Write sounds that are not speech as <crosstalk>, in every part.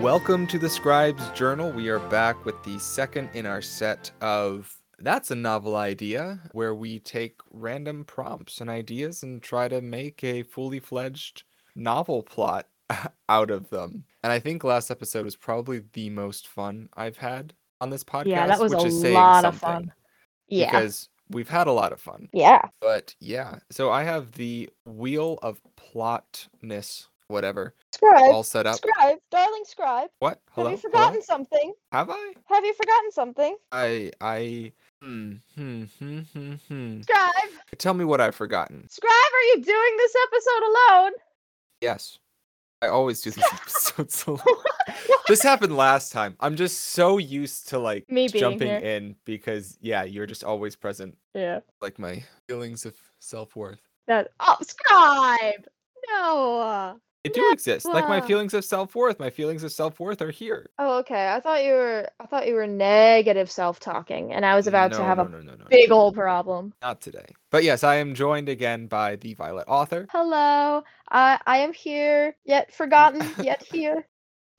Welcome to the Scribe's Journal. We are back with the second in our set of That's a Novel Idea, where we take random prompts and ideas and try to make a fully fledged novel plot <laughs> out of them. And I think last episode was probably the most fun I've had on this podcast. Yeah, that was which a is saying lot of fun. Yeah. Because we've had a lot of fun. yeah. But yeah, so I have the Wheel of Plotness, whatever, Scribe. all set up. Scribe, darling scribe. What? Hello? Have you Hello? forgotten something? Have I? Have you forgotten something? I I hmm hmm hmm hmm hmm. Scribe. Tell me what I've forgotten. Scribe, are you doing this episode alone? Yes. I always do these <laughs> episodes alone. this happened last time. I'm just so used to like Me jumping here. in because yeah, you're just always present. Yeah. Like my feelings of self-worth. That oh scribe. No. They do exist. Like my Wow. feelings of self-worth. My feelings of self-worth are here. Oh, okay. I thought you were I thought you were negative self-talking and I was about no, to have no, a no, no, no, big no. old problem. Not today. But yes, I am joined again by the Violet author. Hello. I I am here, yet forgotten, <laughs> yet here.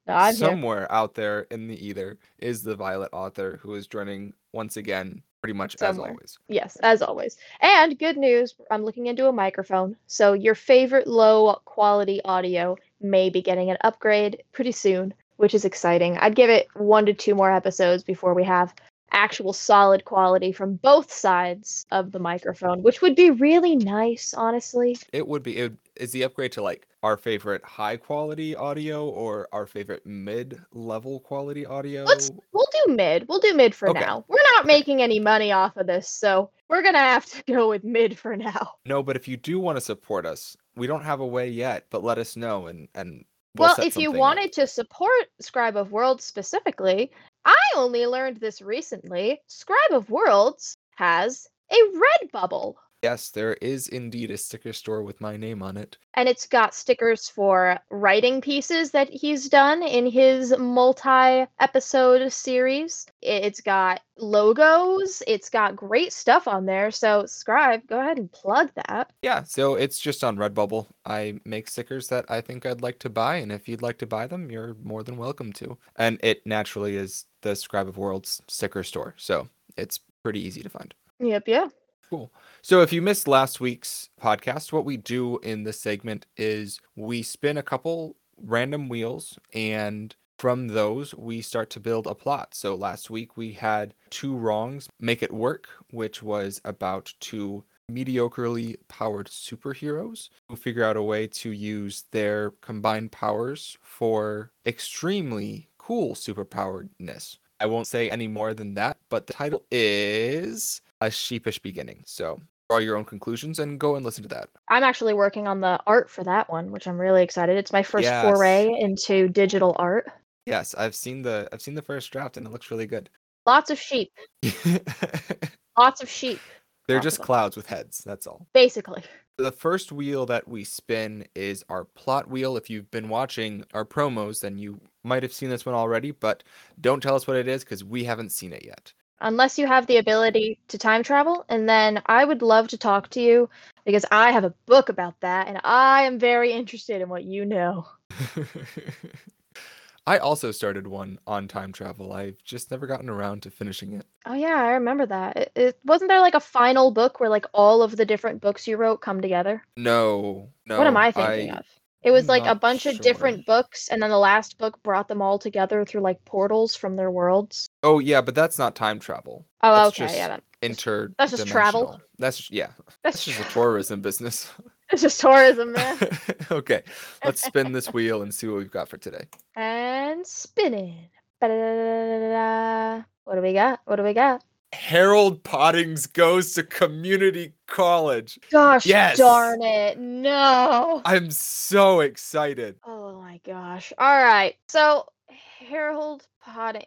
No, I'm here. Somewhere out there in the ether is the Violet author who is joining once again, pretty much Somewhere. as always. Yes, as always. And good news, I'm looking into a microphone. So your favorite low quality audio may be getting an upgrade pretty soon, which is exciting. I'd give it one to two more episodes before we have actual solid quality from both sides of the microphone, which would be really nice, honestly. It would be. It would, is the upgrade to like our favorite high quality audio or our favorite mid level quality audio? Let's we'll do mid. We'll do mid for Okay. now. We're not making any money off of this, so we're gonna have to <laughs> go with mid for now. No, but if you do want to support us, we don't have a way yet, but let us know and and we'll Well, if you something up. wanted to support Scribe of Worlds specifically, I only learned this recently. Scribe of Worlds has a Redbubble, Yes, there is indeed a sticker store with my name on it. and it's got stickers for writing pieces that he's done in his multi-episode series. It's got logos, it's got great stuff on there. So, Scribe, go ahead and plug that. Yeah, so it's just on Redbubble. I make stickers that I think I'd like to buy, and if you'd like to buy them, you're more than welcome to. And it naturally is the Scribe of Worlds sticker store, so it's pretty easy to find. Yep, yeah. Cool. So if you missed last week's podcast, what we do in this segment is we spin a couple random wheels and from those we start to build a plot. So last week we had two wrongs make it work, which was about two mediocrely powered superheroes who figure out a way to use their combined powers for extremely cool superpoweredness. I won't say any more than that, but the title is A Sheepish Beginning. So draw your own conclusions and go and listen to that. I'm actually working on the art for that one, which I'm really excited. It's my first foray into digital art. Yes, I've seen the I've seen the first draft and it looks really good. Lots of sheep. <laughs> Lots of sheep, They're Lots just clouds with heads, that's all. basically. The first wheel that we spin is our plot wheel. If you've been watching our promos, then you might have seen this one already, but don't tell us what it is because we haven't seen it yet. Unless you have the ability to time travel, and then I would love to talk to you because I have a book about that, and I am very interested in what you know. <laughs> I also started one on time travel. I've just never gotten around to finishing it. Oh yeah, I remember that. It, it wasn't there like a final book where like all of the different books you wrote come together. No, no. what am I thinking of? It was I'm like a bunch of different books, and then the last book brought them all together through like portals from their worlds. Oh yeah, but that's not time travel. Oh, That's okay, just yeah, that, Inter. that's just travel. That's just, yeah. <laughs> that's That's just a tourism business. <laughs> it's just tourism, man. <laughs> okay, let's spin this wheel and see what we've got for today. and spinning. What do we got? What do we got? Harold Pottings goes to community college. Gosh Yes! darn it. No. I'm so excited. Oh my gosh. All right. So Harold Potting.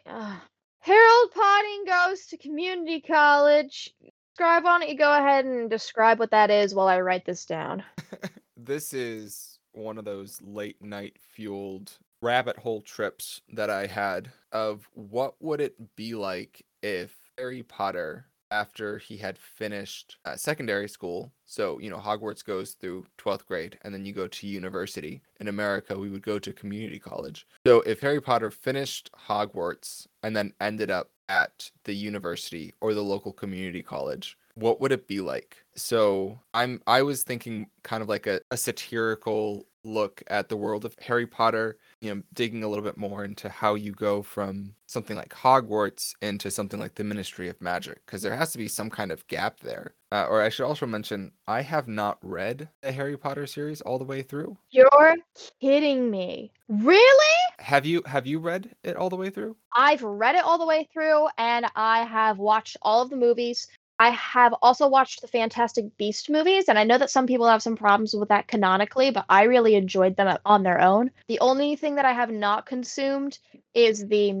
Harold Potting goes to community college. Scribe, why don't you go ahead and describe what that is while I write this down? <laughs> This is one of those late night fueled rabbit hole trips that I had of what would it be like if Harry Potter after he had finished uh, secondary school. So, you know, Hogwarts goes through 12th grade and then you go to university. In America, we would go to community college. So, if Harry Potter finished Hogwarts and then ended up at the university or the local community college, what would it be like? So, I'm I was thinking kind of like a, a satirical look at the world of Harry Potter, you know, digging a little bit more into how you go from something like Hogwarts into something like the Ministry of Magic, because there has to be some kind of gap there. Uh, or I should also mention, I have not read the Harry Potter series all the way through. You're kidding me. Really? Have you have you read it all the way through? I've read it all the way through and I have watched all of the movies. I have also watched the Fantastic Beast movies, and I know that some people have some problems with that canonically, but I really enjoyed them on their own. The only thing that I have not consumed is the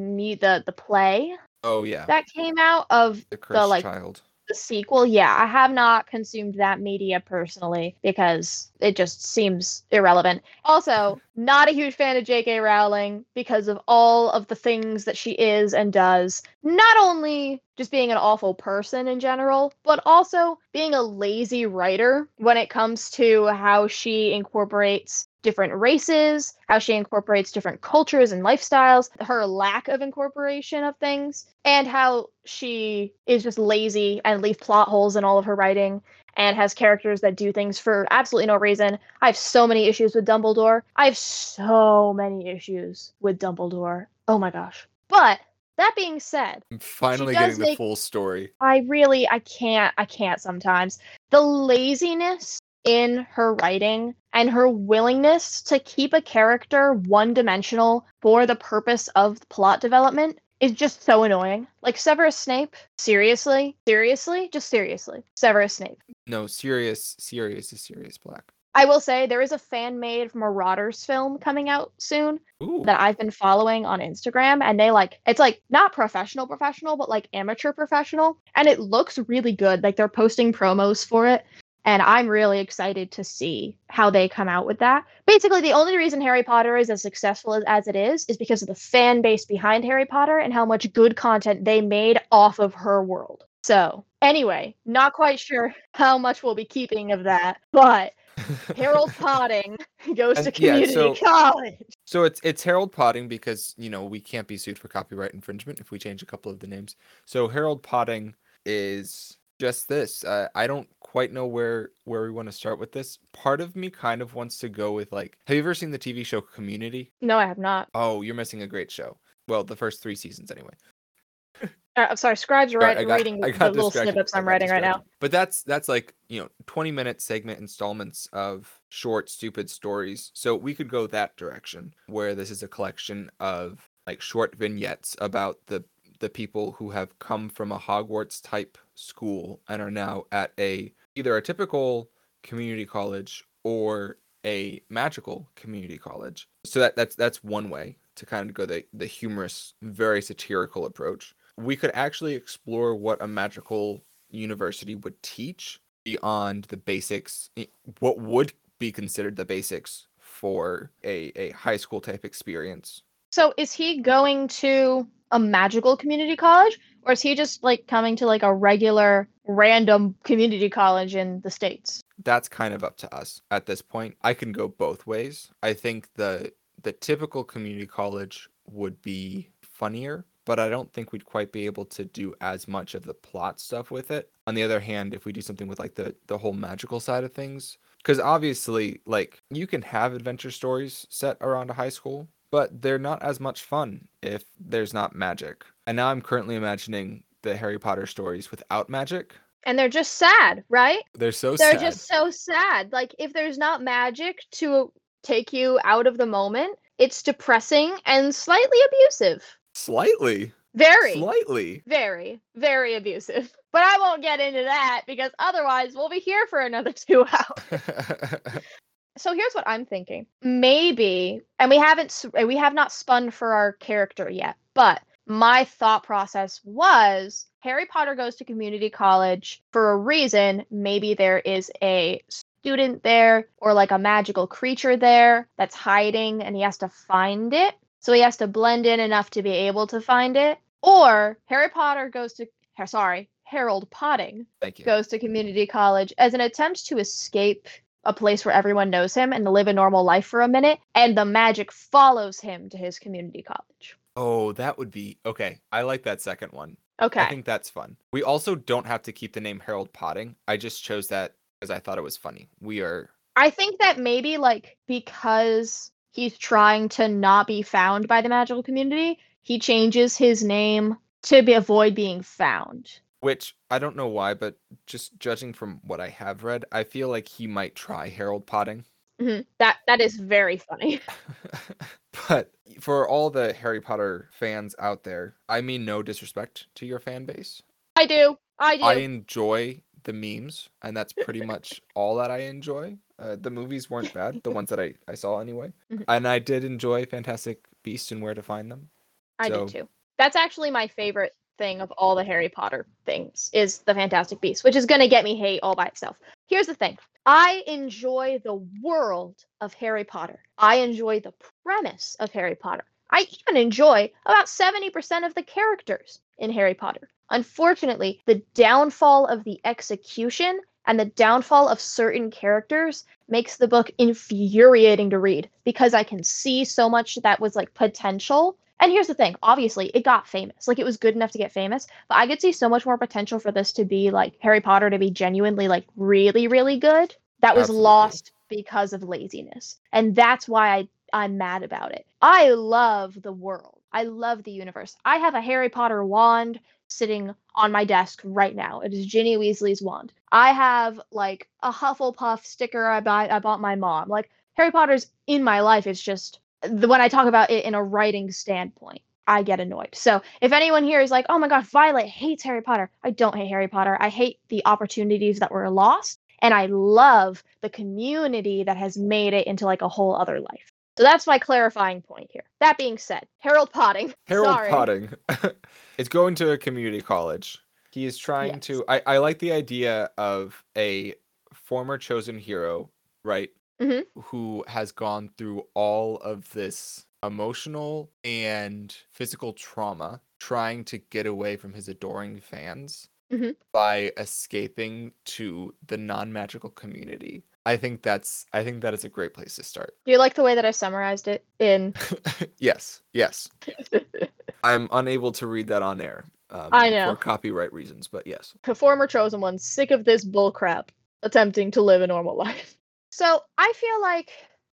the the play. Oh yeah, that came out of the, the like child sequel, yeah, I have not consumed that media personally because it just seems irrelevant. Also, not a huge fan of J.K. Rowling because of all of the things that she is and does. Not only just being an awful person in general, but also being a lazy writer when it comes to how she incorporates different races, how she incorporates different cultures and lifestyles, her lack of incorporation of things, and how she is just lazy and leaves plot holes in all of her writing and has characters that do things for absolutely no reason. I have so many issues with Dumbledore. I have so many issues with Dumbledore. Oh my gosh. But that being said, I'm finally getting the make, full story. I really I can't I can't sometimes. The laziness in her writing and her willingness to keep a character one dimensional for the purpose of plot development is just so annoying. Like Severus Snape, seriously, seriously, just seriously, Severus Snape. No, serious, serious is Sirius Black. I will say there is a fan made Marauders film coming out soon Ooh. that I've been following on Instagram and they like it's like not professional professional but like amateur professional and it looks really good like they're posting promos for it and I'm really excited to see how they come out with that. Basically, the only reason Harry Potter is as successful as, as it is is because of the fan base behind Harry Potter and how much good content they made off of her world. So, anyway, not quite sure how much we'll be keeping of that, but <laughs> Harold Potting goes to community yeah, so, college. So it's it's Harold Potting because you know we can't be sued for copyright infringement if we change a couple of the names. So Harold Potting is just this. Uh, I don't quite know where where we want to start with this. Part of me kind of wants to go with like, have you ever seen the TV show Community? No, I have not. Oh, you're missing a great show. Well, the first three seasons anyway. Uh, I'm sorry, scribes are right, I got, reading I got the little snippets I'm writing right now. But that's that's like you know 20 minute segment installments of short, stupid stories. So we could go that direction, where this is a collection of like short vignettes about the the people who have come from a Hogwarts type school and are now at a either a typical community college or a magical community college. So that that's that's one way to kind of go the the humorous, very satirical approach. We could actually explore what a magical university would teach beyond the basics eh, what would be considered the basics for a, a high school type experience. So is he going to a magical community college or is he just like coming to like a regular random community college in the states? That's kind of up to us at this point. I can go both ways. I think the the typical community college would be funnier but i don't think we'd quite be able to do as much of the plot stuff with it. On the other hand if we do something with like the the whole magical side of things because obviously like you can have adventure stories set around a high school but they're not as much fun if there's not magic. And now I'm currently imagining the Harry Potter stories without magic. And they're just sad, right? They're so sad they're sad. just so sad. Like if there's not magic to take you out of the moment, it's depressing and slightly abusive. Slightly. Very. Slightly. Very, very abusive. <laughs> But I won't get into that because otherwise we'll be here for another <laughs> two hours. <laughs> so here's what I'm thinking. Maybe, and we haven't, we have not spun for our character yet, but my thought process was Harry Potter goes to community college for a reason. Maybe there is a student there or like a magical creature there that's hiding and he has to find it. So he has to blend in enough to be able to find it. Or Harry Potter goes to, sorry, Harold Potting Thank you. goes to community college as an attempt to escape a place where everyone knows him and to live a normal life for a minute, and the magic follows him to his community college. Oh, that would be okay. I like that second one. Okay. I think that's fun. We also don't have to keep the name Harold Potting. I just chose that because I thought it was funny. We are I think that maybe like because he's trying to not be found by the magical community, he changes his name to be avoid being found. Which I don't know why, but just judging from what I have read, I feel like he might try Harold Potting. Mhm. That that is very funny. <laughs> but for all the Harry Potter fans out there, I mean no disrespect to your fan base. I do. I do. I enjoy the memes, and that's pretty much <laughs> all that I enjoy. Uh, the movies weren't bad, the ones that I, I saw anyway. Mhm. And I did enjoy Fantastic Beasts and Where to Find Them. I So- did too. That's actually my favorite thing of all the Harry Potter things is the Fantastic Beasts, which is going to get me hate all by itself. Here's the thing. I enjoy the world of Harry Potter. I enjoy the premise of Harry Potter. I even enjoy about 70% of the characters in Harry Potter. Unfortunately, the downfall of the execution and the downfall of certain characters makes the book infuriating to read because I can see so much that was like potential. And here's the thing obviously, it got famous. Like, it was good enough to get famous, but I could see so much more potential for this to be like Harry Potter to be genuinely, like, really, really good. That was Absolutely. lost because of laziness. And that's why I, I'm mad about it. I love the world, I love the universe. I have a Harry Potter wand sitting on my desk right now. It is Ginny Weasley's wand. I have like a Hufflepuff sticker I buy I bought my mom. Like Harry Potter's in my life. It's just the when I talk about it in a writing standpoint, I get annoyed. So if anyone here is like, "Oh my god, Violet hates Harry Potter," I don't hate Harry Potter. I hate the opportunities that were lost, and I love the community that has made it into like a whole other life. So that's my clarifying point here. That being said, Harold Potting. <laughs> Harold sorry. Potting <laughs> is going to a community college. He is trying Yes. to. I, I like the idea of a former chosen hero, right? Mhm. Who has gone through all of this emotional and physical trauma trying to get away from his adoring fans Mhm. by escaping to the non-magical community. I think that's I think that is a great place to start. Do you like the way that I summarized it in <laughs> yes, yes. <laughs> I'm unable to read that on air. Um, I know. For copyright reasons, but yes. the former chosen one sick of this bullcrap attempting to live a normal <laughs> life. So I feel like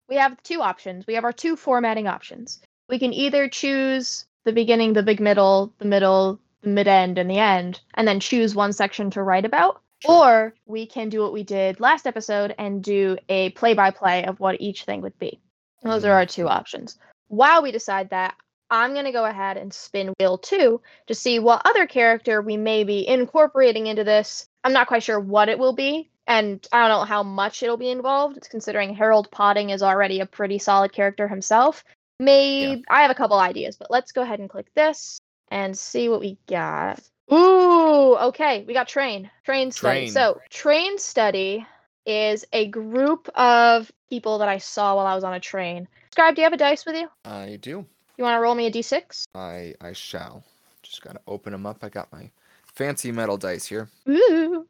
we have two options. We have our two formatting options. We can either choose the beginning, the big middle, the middle, the mid end, and the end, and then choose one section to write about. Or we can do what we did last episode and do a play by play of what each thing would be. Those are our two options. While we decide that, I'm going to go ahead and spin wheel two to see what other character we may be incorporating into this. I'm not quite sure what it will be, and I don't know how much it'll be involved, considering Harold Potting is already a pretty solid character himself. Maybe I have a couple ideas, but let's go ahead and click this and see what we got. Ooh, okay, we got train. Train study. Train. So, train study is a group of people that I saw while I was on a train. Scribe, do you have a dice with you? I do. You want to roll me a d6? I I shall. Just gotta open them up. I got my fancy metal dice here. Ooh,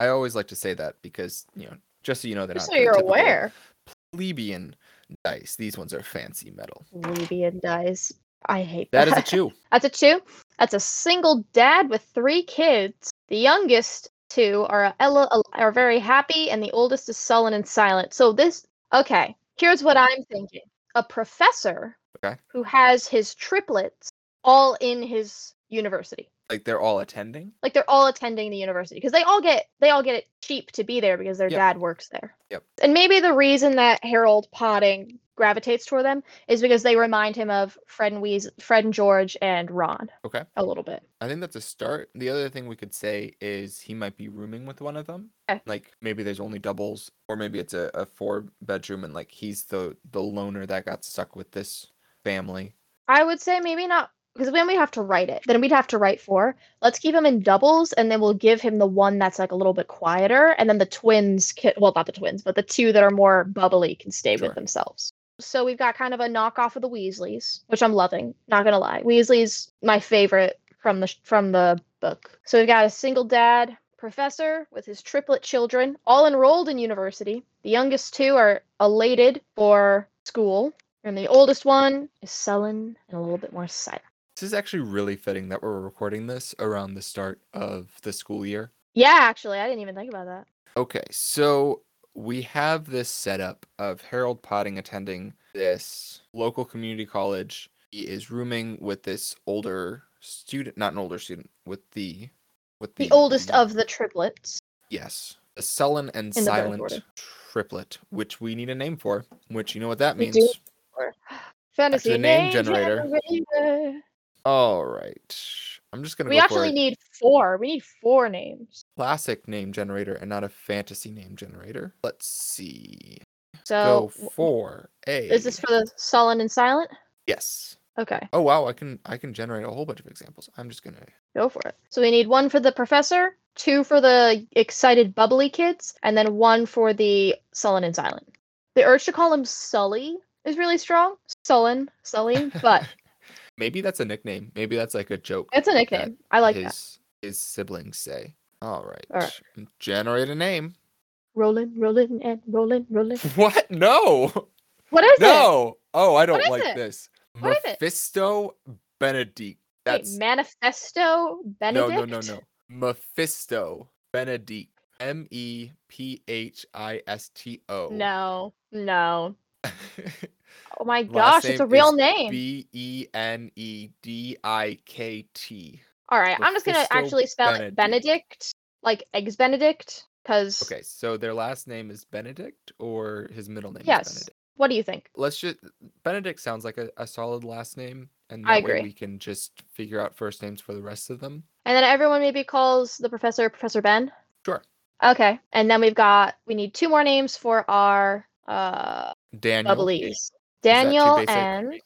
I always like to say that because you know, just so you know, they're just not so you're aware. plebeian dice. These ones are fancy metal. Libyan dice. I hate That that. is a two. <laughs> That's a two. That's a single dad with three kids. The youngest two are Ella are very happy, and the oldest is sullen and silent. So this okay. Here's what I'm thinking: a professor Okay. who has his triplets all in his university. Like they're all attending. Like they're all attending the university because they all get they all get it cheap to be there because their Yep. dad works there. Yep. And maybe the reason that Harold Potting gravitates toward them is because they remind him of Fred and Weas- Fred and George and Ron Okay. a little bit. I think that's a start. The other thing we could say is he might be rooming with one of them. Okay. Like maybe there's only doubles, or maybe it's a, a four bedroom and like he's the the loner that got stuck with this family. I would say maybe not because then we have to write it. Then we'd have to write four. Let's keep him in doubles, and then we'll give him the one that's like a little bit quieter, and then the twins can well not the twins, but the two that are more bubbly can stay Sure. with themselves. So we've got kind of a knockoff of the Weasleys, which I'm loving. Not gonna lie, Weasley's my favorite from the from the book. So we've got a single dad professor with his triplet children, all enrolled in university. The youngest two are elated for school, and the oldest one is sullen and a little bit more silent. This is actually really fitting that we're recording this around the start of the school year. Yeah, actually, I didn't even think about that. Okay, so we have this setup of Harold Potting attending this local community college. He is rooming with this older student, not an older student, with the with The oldest of the triplets. yes, a sullen and In silent triplet, which we need a name for. Which you know what that means. <sighs> Fantasy Actually, name name generator. generator. All right, I'm just gonna We go for actually need four. We need four names. classic name generator and not a fantasy name generator. Let's see. So Go for a. is this for the sullen and silent? Yes. Okay, Oh wow, I can I can generate a whole bunch of examples. I'm just gonna go for it. So we need one for the professor, two for the excited bubbly kids, and then one for the sullen and silent. The urge to call him Sully is really strong. Sullen, Sully, but <laughs> maybe that's a nickname. Maybe that's like a joke. it's a nickname. I like his that. his siblings say. All right. All right. Generate a name. Rolling, rolling, and rolling, rolling. <laughs> What? No. What is it? No. Oh, I don't like it? this. What is it? Mephisto Benedict. Wait, Manifesto Benedict. no, no, no, no. Mephisto Benedict. M E P H I S T O. No, no. <laughs> Oh my gosh, it's a real name. B E N E D I K T. All right, I'm just gonna actually spell it Benedict. Benedict, like eggs Benedict, because Okay, so their last name is Benedict or his middle name Yes. is Benedict? what do you think? Let's just Benedict sounds like a, a solid last name, and that I way agree. we can just figure out first names for the rest of them. And then everyone maybe calls the professor Professor Ben. Sure. Okay, and then we've got we need two more names for our uh Daniel. bubblies. Daniel and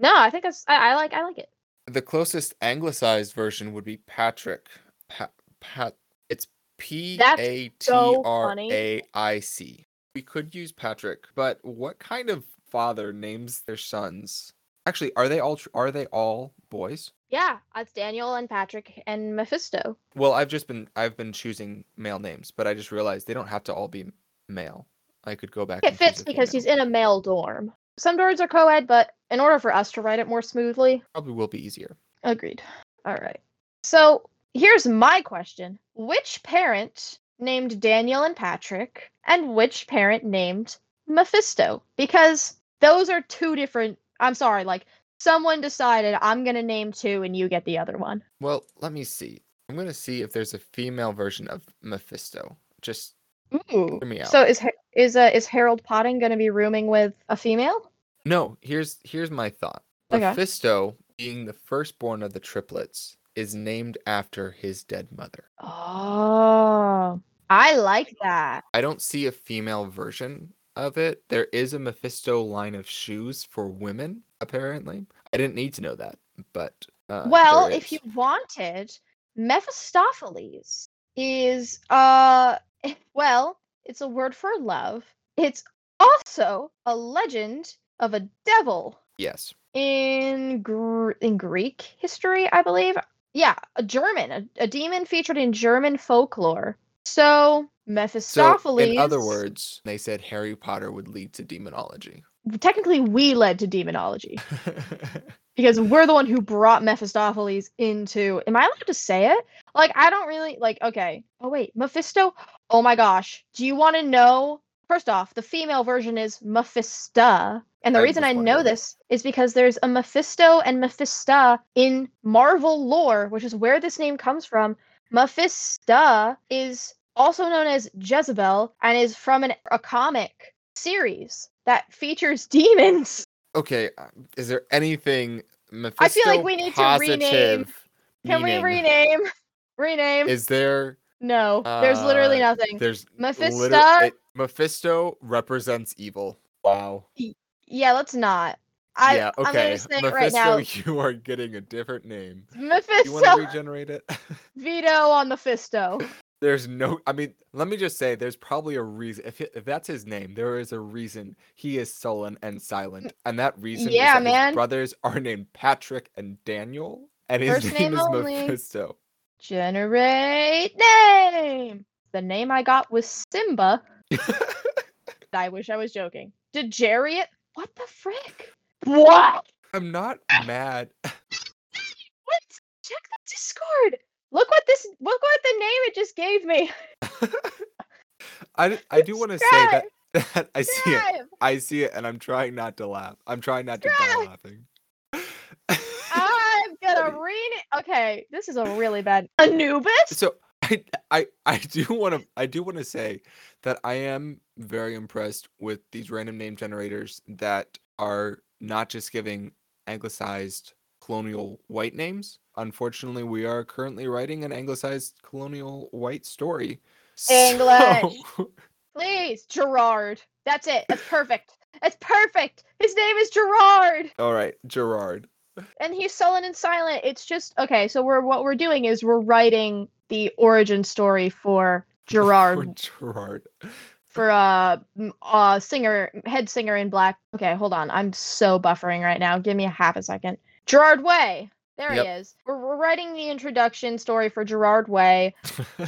no, I think that's I, I like I like it. The closest anglicized version would be Patrick. Pat, Pat it's P A T R. A I C. We could use Patrick, but what kind of father names their sons? Actually, are they all tr- are they all boys? Yeah, it's Daniel and Patrick and Mephisto. Well, I've just been I've been choosing male names, but I just realized they don't have to all be male. I could go back. It fits because female. he's in a male dorm. Some dorms are co-ed, but in order for us to write it more smoothly, probably will be easier. Agreed. All right. So here's my question Which parent named Daniel and Patrick, and which parent named Mephisto? Because those are two different. I'm sorry, like someone decided I'm going to name two and you get the other one. Well, let me see. I'm gonna see if there's a female version of Mephisto. Just Ooh. hear me out. So is Ha- is uh, is Harold Potting going to be rooming with a female? No, here's here's my thought. Okay. Mephisto, being the firstborn of the triplets, is named after his dead mother. Oh, I like that. I don't see a female version of it. There is a Mephisto line of shoes for women, apparently. I didn't need to know that, but uh, well, if you wanted, Mephistopheles is uh <laughs> well, it's a word for love. It's also a legend of a devil yes, in Gr- in Greek history, I believe. Yeah, a German, a, a demon featured in German folklore. So so Mephistopheles. in other words, they said Harry Potter would lead to demonology. technically, we led to demonology <laughs> because we're the one who brought Mephistopheles into. Am I allowed to say it? Like, I don't really like. Okay. Oh wait, Mephisto. Oh my gosh. Do you want to know? First off, the female version is Mephista, and the I'm reason I know wondering. this is because there's a Mephisto and Mephista in Marvel lore, which is where this name comes from. Mephista is also known as Jezebel and is from an, a comic series that features <laughs> demons. Okay, uh, is there anything Mephisto I feel like we need to rename- Can meaning? we rename? <laughs> Rename? Is there? no, there's literally uh, nothing. There's Mephisto? liter- it- Mephisto represents evil. Wow. Yeah, let's not. I, yeah. I'm Okay. gonna Mephisto, right now. <laughs> you are getting a different name. Mephisto. You want to regenerate it? <laughs> Veto on Mephisto. There's no. I mean, let me just say, there's probably a reason. If if that's his name, there is a reason he is sullen and silent, and that reason Yeah, is that man. his brothers are named Patrick and Daniel, and his First name, name is only. Mephisto. Generate name. The name I got was Simba. <laughs> I wish I was joking. Did Dejariat? What the frick? What? I'm not mad. <laughs> What? Check the Discord. Look what this. Look what the name it just gave me. <laughs> I, I do want to say that, <laughs> that I see it. I see it, and I'm trying not to laugh. I'm trying not to die laughing. I'm gonna <laughs> read it. Okay, this is a really bad Anubis. so I, I I do want to I do want to say that I am very impressed with these random name generators that are not just giving anglicized colonial white names. Unfortunately, we are currently writing an anglicized colonial white story. <laughs> English. So- <laughs> Please, Gerard. That's it. That's perfect. That's perfect. His name is Gerard. all right, Gerard. and he's sullen and silent. It's just okay. So we're what we're doing is we're writing the origin story for Gerard <laughs> For Gerard. for uh, m- uh singer head singer in black. Okay, hold on. I'm so buffering right now. Give me a half a second. Gerard Way. There Yep. he is. We're, we're writing the introduction story for Gerard Way,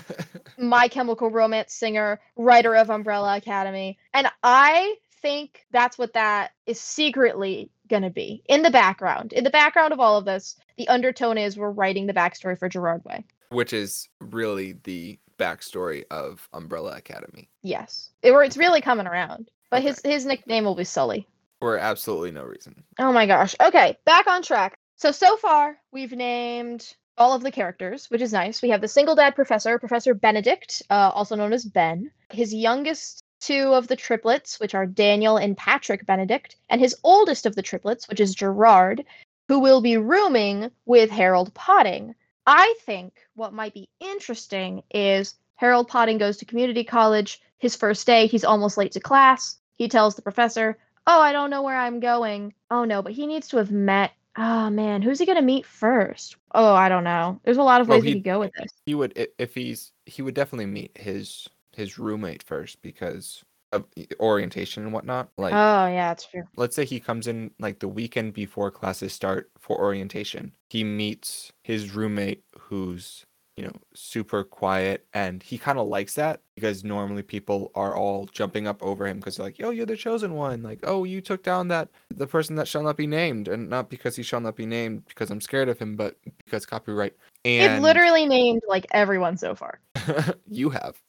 <laughs> My Chemical Romance singer, writer of Umbrella Academy, and I think that's what that is secretly gonna be in the background. In the background of all of this, the undertone is we're writing the backstory for Gerard Way. Which is really the backstory of Umbrella Academy. Yes, it, or it's really coming around. But his his nickname will be Sully. For absolutely no reason. Oh my gosh. Okay, back on track. So so far we've named all of the characters, which is nice. We have the single dad professor, Professor Benedict, uh, also known as Ben. His youngest two of the triplets, which are Daniel and Patrick Benedict, and his oldest of the triplets, which is Gerard, who will be rooming with Harold Potting. I think what might be interesting is Harold Potting goes to community college. His first day, he's almost late to class. He tells the professor, Oh, I don't know where I'm going. Oh no, but he needs to have met. Oh man, who's he gonna meet first? Oh, I don't know. There's a lot of ways we he- could go with this. He would if he's he would definitely meet his his roommate first because of orientation and whatnot. Like Oh yeah, that's true. let's say he comes in like the weekend before classes start for orientation. He meets his roommate who's, you know, super quiet and he kind of likes that because normally people are all jumping up over him because they're like, "Yo, you're the chosen one." Like, "Oh, you took down that the person that shall not be named." And not because he shall not be named because I'm scared of him, but because copyright. And It literally named like everyone so far. <laughs> you have.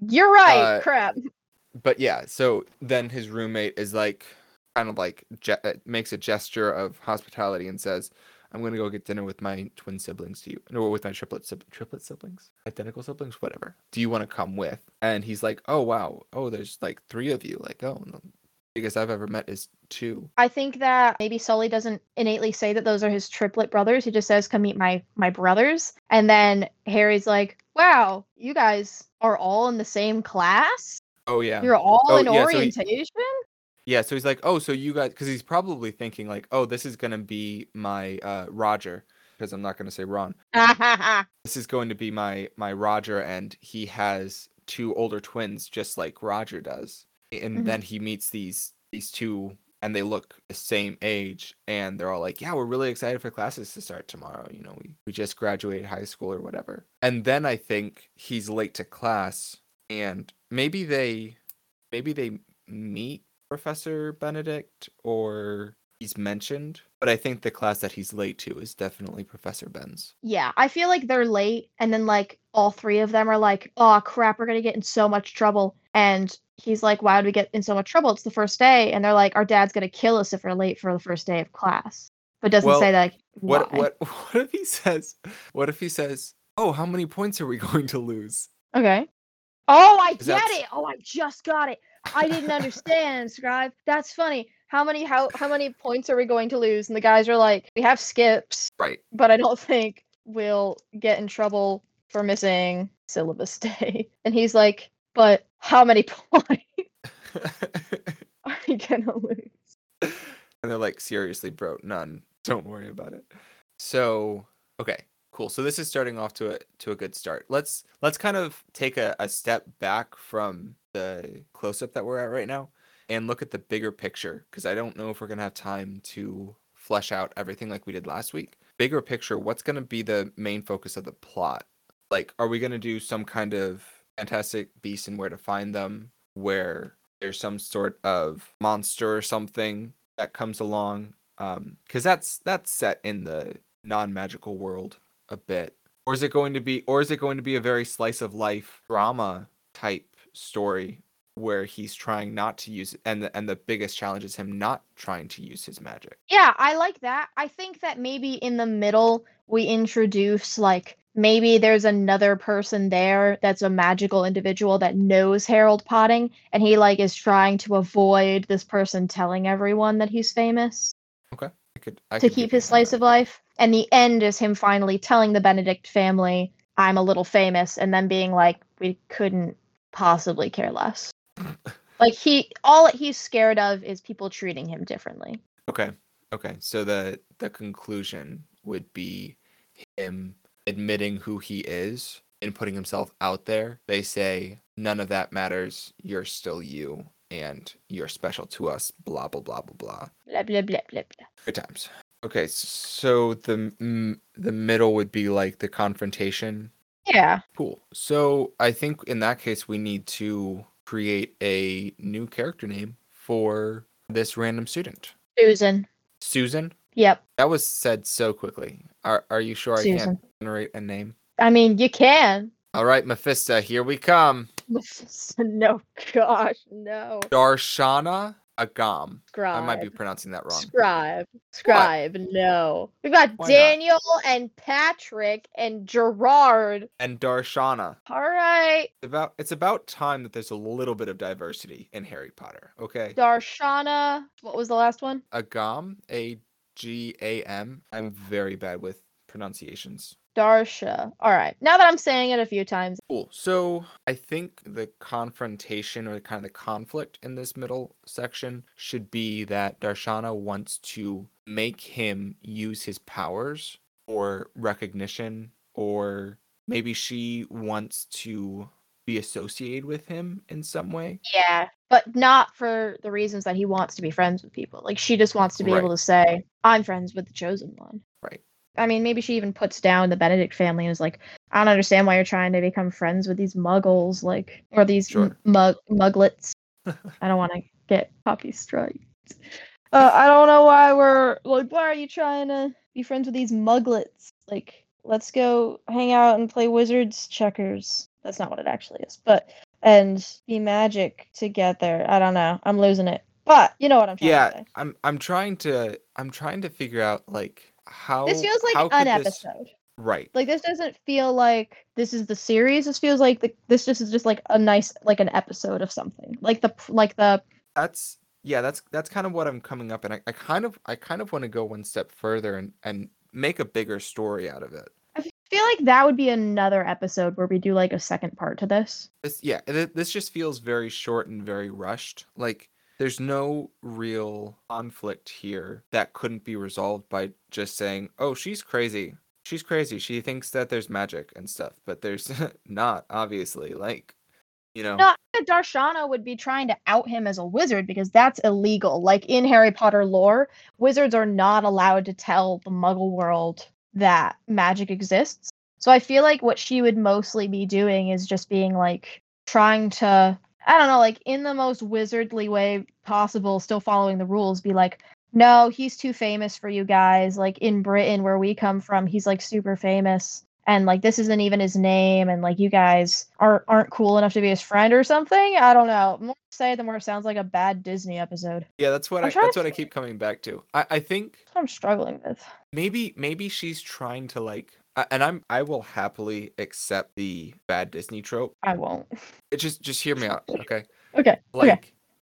You're right. Uh, Crap. but yeah, so then his roommate is like, kind of like ge- uh, makes a gesture of hospitality and says, "I'm gonna go get dinner with my twin siblings to you, or with my triplet triplet siblings, identical siblings, whatever. Do you want to come with?" And he's like, "Oh wow, oh there's like three of you. Like, oh, the biggest I've ever met is two. I think that maybe Sully doesn't innately say that those are his triplet brothers. He just says, "Come meet my my brothers," and then Harry's like, "Wow, you guys are all in the same class. Oh yeah, You're all Oh, in yeah, so he- orientation." Yeah. So he's like, oh, so you guys, because he's probably thinking like, oh, this is gonna be my uh, Roger, because I'm not gonna say Ron. <laughs> this is going to be my my Roger, and he has two older twins, just like Roger does. And Mhm. then he meets these these two, and they look the same age, and they're all like, "Yeah, we're really excited for classes to start tomorrow. You know, we we just graduated high school or whatever." And then I think he's late to class, and maybe they maybe they meet Professor Benedict or he's mentioned, but I think the class that he's late to is definitely Professor Ben's. Yeah, I feel like they're late, and then like all three of them are like, "Oh crap, we're gonna get in so much trouble." And he's like, "Why would we get in so much trouble? It's the first day." And they're like, "Our dad's gonna kill us if we're late for the first day of class." But doesn't Well, say like What why. what <laughs> what if he says what if he says, "Oh, how many points are we <laughs> going to lose?" Okay. Oh, I get it. Oh, I just got it. I didn't understand, Scribe. That's funny. How many how how many points are we going to lose? And the guys are like, we have skips, Right. but I don't think we'll get in trouble for missing syllabus <laughs> day. And he's like, but how many <laughs> points <laughs> are we gonna lose? and they're like, "Seriously, bro, none. Don't worry about it." So, okay, cool. So this is starting off to a to a good start. Let's let's kind of take a, a step back from the close up that we're at right now and look at the bigger picture because I don't know if we're gonna have time to flesh out everything like we did last week. Bigger picture, what's gonna be the main focus of the plot? Like, are we going to do some kind of Fantastic Beasts and Where to Find Them where there's some sort of monster or something that comes along? Um, because that's that's set in the non-magical world a bit. Or is it going to be or is it going to be a very slice of life drama type story where he's trying not to use and the, and the biggest challenge is him not trying to use his magic. Yeah, I like that. I think that maybe in the middle we introduce like maybe there's another person there that's a magical individual that knows Harold Potting and he like is trying to avoid this person telling everyone that he's famous Okay. I could I to could keep his slice that. of life. And the end is him finally telling the Benedict family, I'm a little famous, and then being like, we couldn't possibly care less. <laughs> like he all he's scared of is people treating him differently. Okay. Okay. So the the conclusion would be him admitting who he is and putting himself out there. They say none of that matters. You're still you and you're special to us. Blah blah blah blah blah. Blah blah blah blah blah. Good times. Okay. So the the middle would be like the confrontation. Yeah. Cool. So I think in that case we need to create a new character name for this random student. Susan. Susan. Yep. That was said so quickly. Are are you sure I can't generate a name? I mean you can. All right, Mephisto, here we come. <laughs> no gosh, no. Darshana Agam. Scribe. I might be pronouncing that wrong. Scribe. Scribe, no. We've got Why not? Daniel and Patrick and Gerard. And Darshana. All right. It's about it's about time that there's a little bit of diversity in Harry Potter. Okay. Darshana. What was the last one? Agam, A G A M. I'm very bad with pronunciations. Darsha. All right. Now that I'm saying it a few times, Cool. So I think the confrontation or kind of the conflict in this middle section should be that Darshana wants to make him use his powers or recognition, or maybe she wants to be associated with him in some way. yeah, but not for the reasons that he wants to be friends with people. Like she just wants to be Right. able to say, "I'm friends with the chosen one." I mean, maybe she even puts down the Benedict family and is like, "I don't understand why you're trying to become friends with these muggles, like, or these Sure. mug mugglets." <laughs> I don't want to get puppy striked. Uh, I don't know why we're like, why are you trying to be friends with these muglets? Like, let's go hang out and play wizards checkers. That's not what it actually is, but and be magic together. I don't know. I'm losing it, but you know what I'm trying to Yeah. I'm I'm trying to I'm trying to figure out like how This feels like an could this- episode. Right. Like this doesn't feel like this is the series. This feels like the, this just is just like a nice like an episode of something. Like the like the that's yeah that's that's kind of what i'm coming up and i, I kind of i kind of want to go one step further and and make a bigger story out of it I feel like that would be another episode where we do like a second part to this. this yeah th- this just feels very short and very rushed like there's no real conflict here that couldn't be resolved by just saying oh she's crazy she's crazy she thinks that there's magic and stuff but there's <laughs> not obviously like you know No, Darshana would be trying to out him as a wizard because that's illegal. Like in Harry Potter lore, wizards are not allowed to tell the muggle world that magic exists. So I feel like what she would mostly be doing is just being like trying to I don't know, like in the most wizardly way possible, still following the rules, be like, no, he's too famous for you guys. Like in Britain, where we come from, he's like super famous. And like this isn't even his name, and like you guys aren't aren't cool enough to be his friend or something. I don't know. The more I say, the more it sounds like a bad Disney episode. yeah that's what I'm i that's what i keep coming back to i i think I'm struggling with. maybe maybe she's trying to like and i'm i will happily accept the bad disney trope I won't. it just just hear me out <laughs> okay Okay. like okay.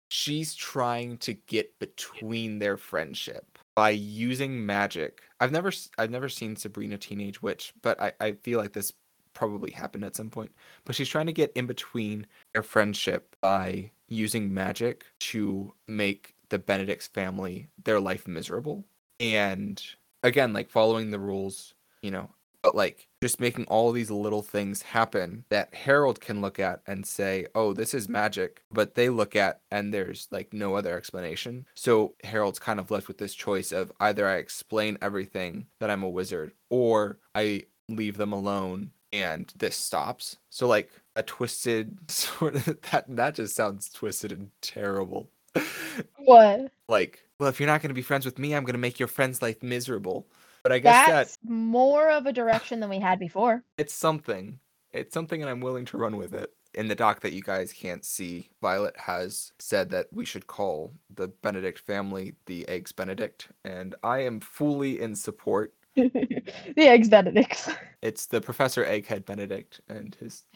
she's trying to get between their friendship by using magic i've never i've never seen sabrina teenage witch but i i feel like this probably happened at some point but she's trying to get in between their friendship by using magic to make the benedict's family their life miserable and again like following the rules you know but like just making all these little things happen that Harold can look at and say, "Oh, this is magic," but they look at and there's like no other explanation. So Harold's kind of left with this choice of either I explain everything that I'm a wizard or I leave them alone and this stops. So like a twisted <laughs> sort of that that just sounds twisted and terrible. What? like, well, if you're not going to be friends with me, I'm going to make your friend's life miserable. But I guess that That's more of a direction than we had before. it's something. It's something, and I'm willing to run with it. In the doc that you guys can't see, Violet has said that we should call the Benedict family the Eggs Benedict, and I am fully in support. <laughs> the eggs Benedicts. It's the Professor Egghead Benedict and his <laughs>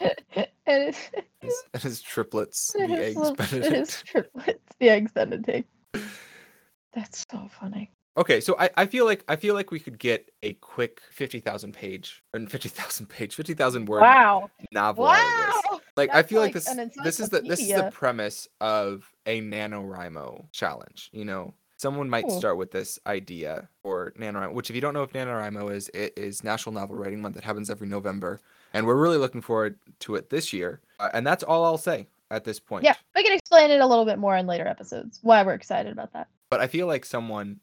and his, his triplets, <laughs> the his Eggs little- and his Benedict. triplets, the eggs Benedict. That's so funny. Okay, so I, I feel like I feel like we could get a quick fifty thousand page and fifty thousand page, fifty thousand word Wow. novel out of this. Wow. Like I feel like like, this this is the this is the premise of a NaNoWriMo challenge, you know. Someone might Cool. start with this idea or NaNoWriMo, which if you don't know if NaNoWriMo is, it is National Novel Writing Month that happens every November. And we're really looking forward to it this year. Uh, and that's all I'll say at this point. Yeah, we can explain it a little bit more in later episodes. Why we're excited about that. But I feel like someone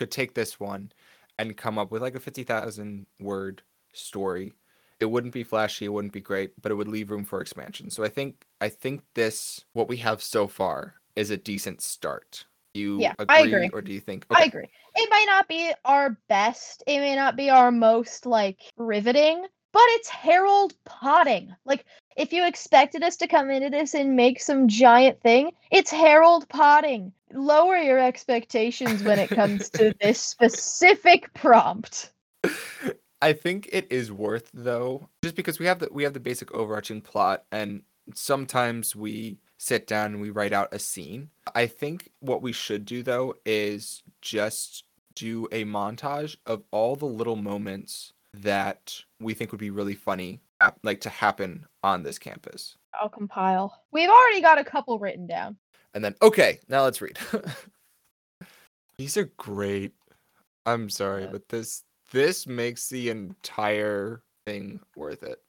could take this one and come up with like a 50,000 word story. It wouldn't be flashy, it wouldn't be great, but it would leave room for expansion. So I think I think this what we have so far is a decent start. You Yeah, agree, I agree. or do you think I agree. It might not be our best. It may not be our most like riveting, but it's Harold potting. Like if you expected us to come into this and make some giant thing, it's Harold potting. Lower your expectations when it comes to <laughs> this specific prompt. I think it is worth though, just because we have the we have the basic overarching plot, and sometimes we sit down and we write out a scene. I think what we should do though is just do a montage of all the little moments that we think would be really funny, like to happen on this campus. I'll compile. We've already got a couple written down. And then okay, now let's read. <laughs> These are great. I'm sorry, but this this makes the entire thing worth it.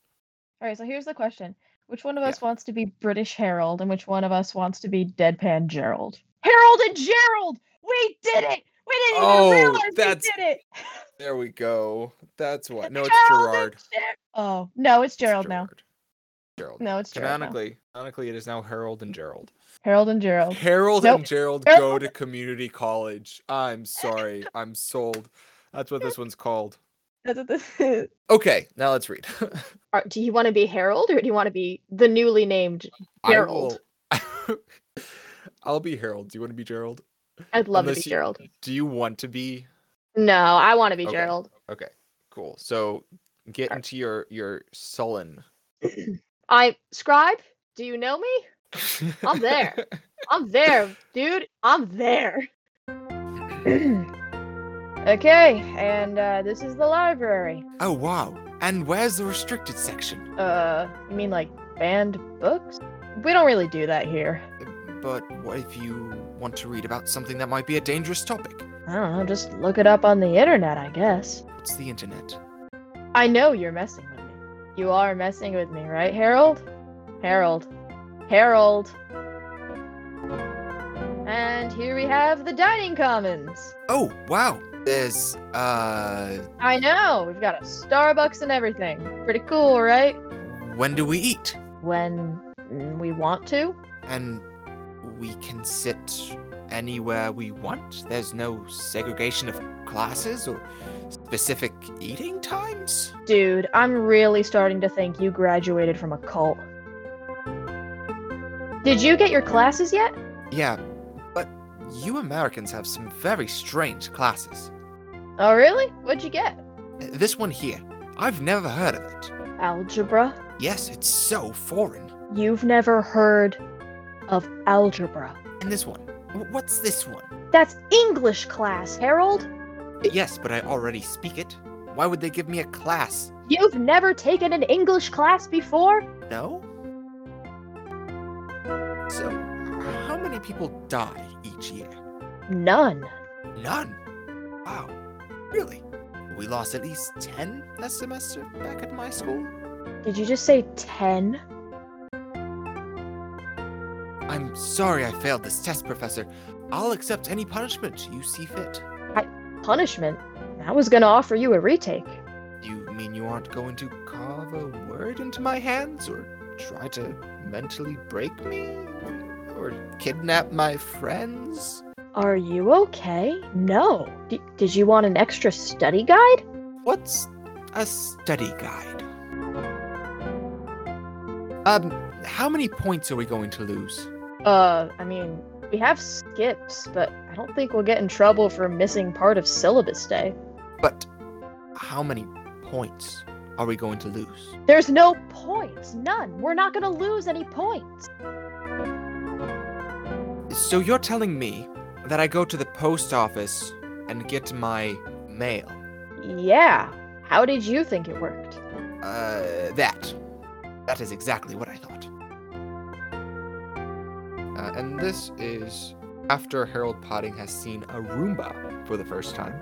All right, so here's the question. Which one of Yeah. us wants to be British Harold and which one of us wants to be Deadpan Gerald? Harold and Gerald! We did it! We didn't Oh, even realize that's- we did it! <laughs> There we go. That's what. No, it's Harold Gerard. Oh, no, it's It's Gerald now. Gerald. No, it's Gerald. now. Canonically, canonically, it is now Harold and Gerald. Harold and Gerald. Harold Nope. and Gerald go to community college. I'm sorry. I'm sold. That's what this one's called. That's what this is. Okay, now let's read. <laughs> Are- Do you want to be Harold or do you want to be the newly named I Gerald? will- <laughs> I'll be Harold. Do you want to be Gerald? I'd love to be you- Gerald. Do you want to be? No, I want to be Okay. Gerald. Okay, cool. So get Alright. into your your sullen. <clears throat> I scribe. Do you know me? I'm there. <laughs> I'm there, dude. I'm there. <clears throat> okay, and uh, this is the library. oh wow! And where's the restricted section? Uh, you mean like banned books? We don't really do that here. But what if you want to read about something that might be a dangerous topic? I don't know, just look it up on the internet, I guess. What's the internet? I know you're messing with me. You are messing with me, right, Harold? Harold. Harold. And here we have the dining commons. Oh wow! There's uh, I know, we've got a Starbucks and everything. Pretty cool, right? when do we eat? When we want to. And we can sit anywhere we want. There's no segregation of classes or specific eating times. Dude, I'm really starting to think you graduated from a cult. Did you get your classes yet? Yeah, but you Americans have some very strange classes. Oh, really? What'd you get? This one here, I've never heard of it. Algebra? Yes, it's so foreign. You've never heard of algebra. And this one, what's this one? That's English class, Harold. Yes, but I already speak it. Why would they give me a class? You've never taken an English class before? No? So, how many people die each year? None. None. Wow. Really? We lost at least 10 that semester back at my school? Did you just say 10? I'm sorry I failed this test, Professor. I'll accept any punishment you see fit. Punishment? I was gonna offer you a retake. You mean you aren't going to carve a word into my hands or try to mentally break me or kidnap my friends? Are you okay? No. D- did you want an extra study guide? What's a study guide? Um, how many points are we going to lose? Uh, I mean, we have skips, but I don't think we'll get in trouble for missing part of syllabus day. But how many points are we going to lose? There's no points. None. We're not gonna lose any points. So you're telling me that I go to the post office and get my mail? Yeah. How did you think it worked? Uh, that. That is exactly what this is after Harold Potting has seen a Roomba for the first time.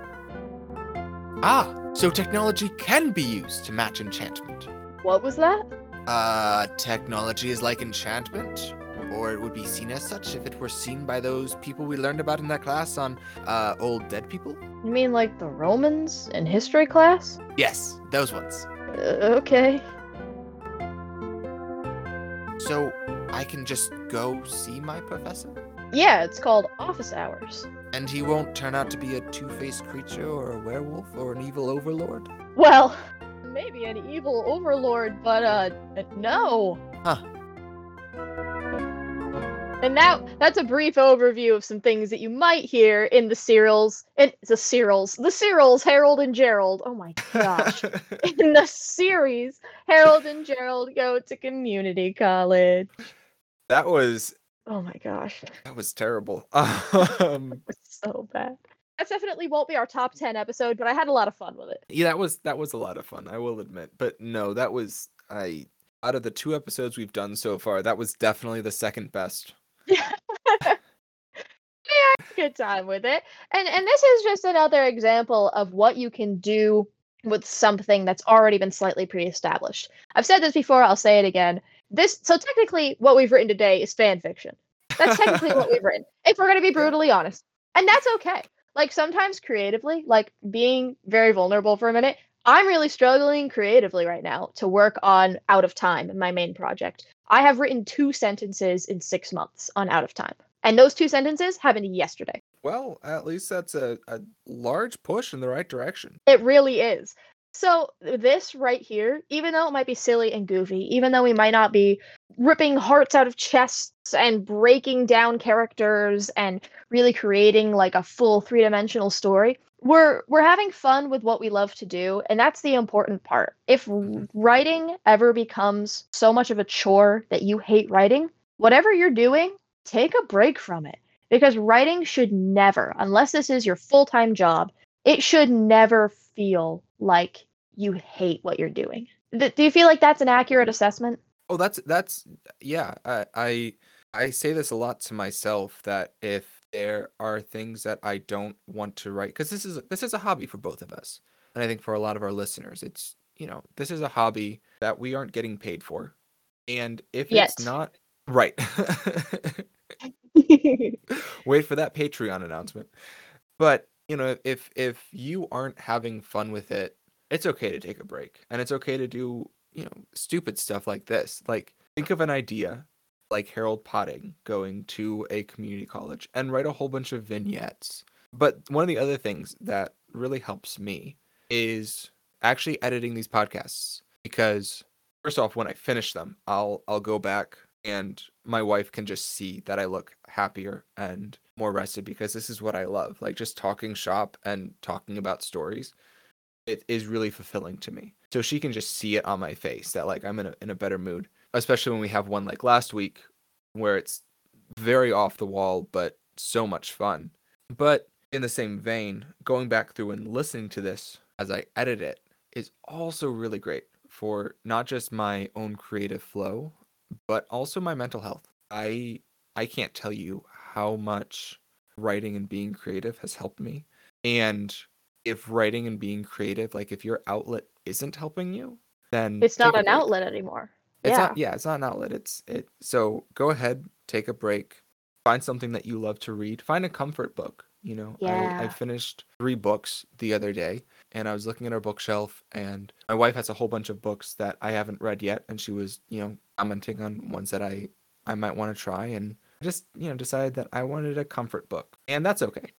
Ah, so technology can be used to match enchantment. What was that? Uh, technology is like enchantment, or it would be seen as such if it were seen by those people we learned about in that class on uh, old dead people. You mean like the Romans in history class? Yes, those ones. Uh, okay. So I can just go see my professor, Yeah, it's called office hours. and he won't turn out to be a two-faced creature or a werewolf or an evil overlord. Well, <laughs> maybe an evil overlord, but uh, no. Huh. And now that's a brief overview of some things that you might hear in the serials, in the serials, the serials, Harold and Gerald. Oh my gosh. <laughs> in the series, Harold and Gerald go to community college. That was Oh my gosh, that was terrible. <laughs> Um, it's so bad. That definitely won't be our top 10 episode, but I had a lot of fun with it. yeah, that was that was a lot of fun. I will admit, but no, that was I. Out of the two episodes we've done so far, that was definitely the second best. <laughs> Yeah, good time with it. And and this is just another example of what you can do with something that's already been slightly pre-established. I've said this before, I'll say it again. This so technically what we've written today is fan fiction. That's technically what <laughs> we've written. If we're going to be brutally honest. And that's okay. Like sometimes creatively, like being very vulnerable for a minute, I'm really struggling creatively right now to work on Out of Time, my main project. I have written two sentences in 6 months on Out of Time. And those two sentences happened yesterday. Well, at least that's a, a large push in the right direction. It really is. So, this right here, even though it might be silly and goofy, even though we might not be ripping hearts out of chests and breaking down characters and really creating like a full three-dimensional story, we're we're having fun with what we love to do, and that's the important part. If Mhm. writing ever becomes so much of a chore that you hate writing, whatever you're doing, take a break from it because writing should never, unless this is your full-time job, it should never feel like you hate what you're doing. Th- do you feel like that's an accurate assessment? Oh, that's that's yeah. I I I say this a lot to myself that if there are things that I don't want to write, because this is this is a hobby for both of us, and I think for a lot of our listeners, it's you know this is a hobby that we aren't getting paid for, and if Yet. it's not right, <laughs> <laughs> wait for that Patreon announcement. But you know, if if you aren't having fun with it, it's okay to take a break, and it's okay to do you know stupid stuff like this. Like think of an idea like Harold Potting going to a community college and write a whole bunch of vignettes. But one of the other things that really helps me is actually editing these podcasts because first off when I finish them, I'll I'll go back and my wife can just see that I look happier and more rested because this is what I love. Like just talking shop and talking about stories. It is really fulfilling to me. So she can just see it on my face that like I'm in a in a better mood especially when we have one like last week where it's very off the wall but so much fun but in the same vein going back through and listening to this as i edit it is also really great for not just my own creative flow but also my mental health i i can't tell you how much writing and being creative has helped me and if writing and being creative like if your outlet isn't helping you then it's not an break. outlet anymore. It's yeah. not yeah, it's not an outlet. It's it so go ahead, take a break, find something that you love to read, find a comfort book. You know, I, I finished three books the other day and I was looking at our bookshelf, and my wife has a whole bunch of books that I haven't read yet, and she was, you know, commenting on ones that I I might want to try, and just, you know, decided that I wanted a comfort book, and that's okay.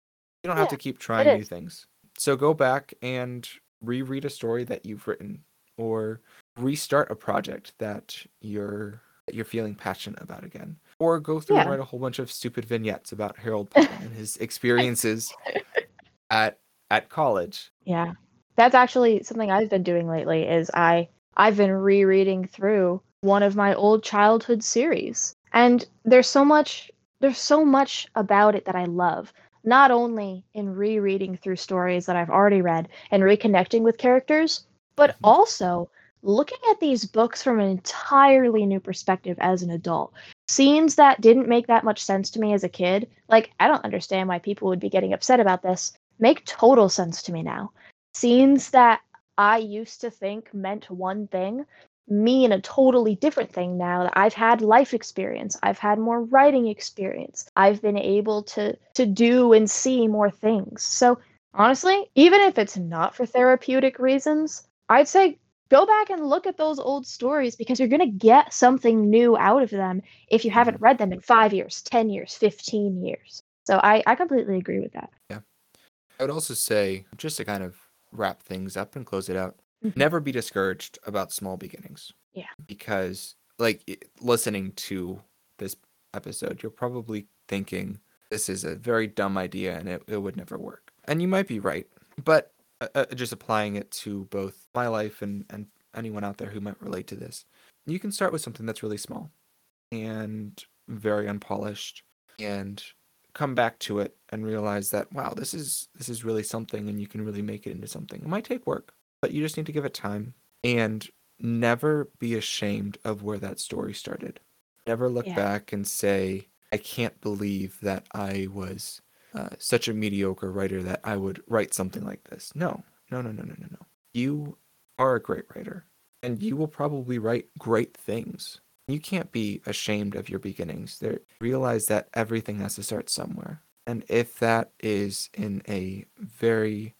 You don't have to keep trying new things. So go back and reread a story that you've written, or restart a project that you're that you're feeling passionate about again, or go through and write a whole bunch of stupid vignettes about Harold <laughs> and his experiences at at college. Yeah. That's actually something I've been doing lately is I I've been rereading through one of my old childhood series. And there's so much there's so much about it that I love. Not only in rereading through stories that I've already read and reconnecting with characters, but also looking at these books from an entirely new perspective as an adult. Scenes that didn't make that much sense to me as a kid, like I don't understand why people would be getting upset about this, make total sense to me now. Scenes that I used to think meant one thing mean a totally different thing now that I've had life experience. I've had more writing experience. I've been able to to do and see more things. So honestly, even if it's not for therapeutic reasons, I'd say go back and look at those old stories because you're going to get something new out of them if you haven't read them in 5 years, 10 years, 15 years. So I I completely agree with that. Yeah. I would also say, just to kind of wrap things up and close it out, Mhm. never be discouraged about small beginnings. Yeah. Because, like, listening to this episode, you're probably thinking this is a very dumb idea and it, it would never work. And you might be right. But uh, uh, just applying it to both my life and, and anyone out there who might relate to this, you can start with something that's really small and very unpolished and come back to it and realize that wow this is this is really something and you can really make it into something it might take work but you just need to give it time and never be ashamed of where that story started never look Yeah. back and say i can't believe that i was uh, such a mediocre writer that i would write something like this no no no no no no no you are a great writer and you will probably write great things you can't be ashamed of your beginnings. There, realize that everything has to start somewhere. And if that is in a very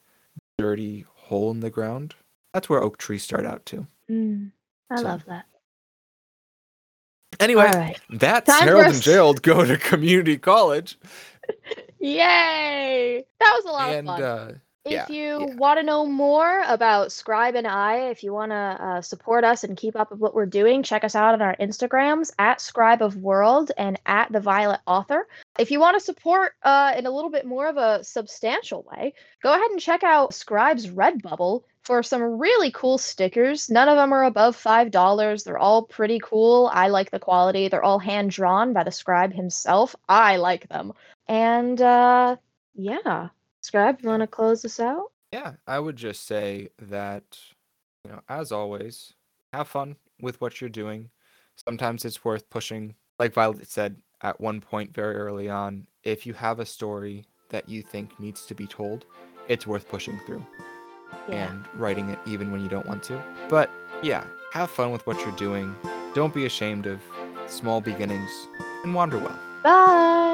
dirty hole in the ground, that's where oak trees start out too. Mm, I So, love that. Anyway, right. that's Time Harold and Gerald <laughs> go to community college. <laughs> Yay! That was a lot and of fun. uh, if yeah, you yeah. want to know more about Scribe and I, if you want to uh, support us and keep up with what we're doing, check us out on our Instagrams at Scribe of World and at the Violet Author. If you want to support uh, in a little bit more of a substantial way, go ahead and check out Scribe's Redbubble for some really cool stickers. None of them are above $5. They're all pretty cool. I like the quality. They're all hand drawn by the scribe himself. I like them. And uh, yeah. Scribe, you want to close this out? yeah, I would just say that, you know, as always, have fun with what you're doing. Sometimes it's worth pushing. Like Violet said at one point very early on, if you have a story that you think needs to be told, it's worth pushing through and writing it even when you don't want to. But yeah, have fun with what you're doing. Don't be ashamed of small beginnings and wander well. Bye.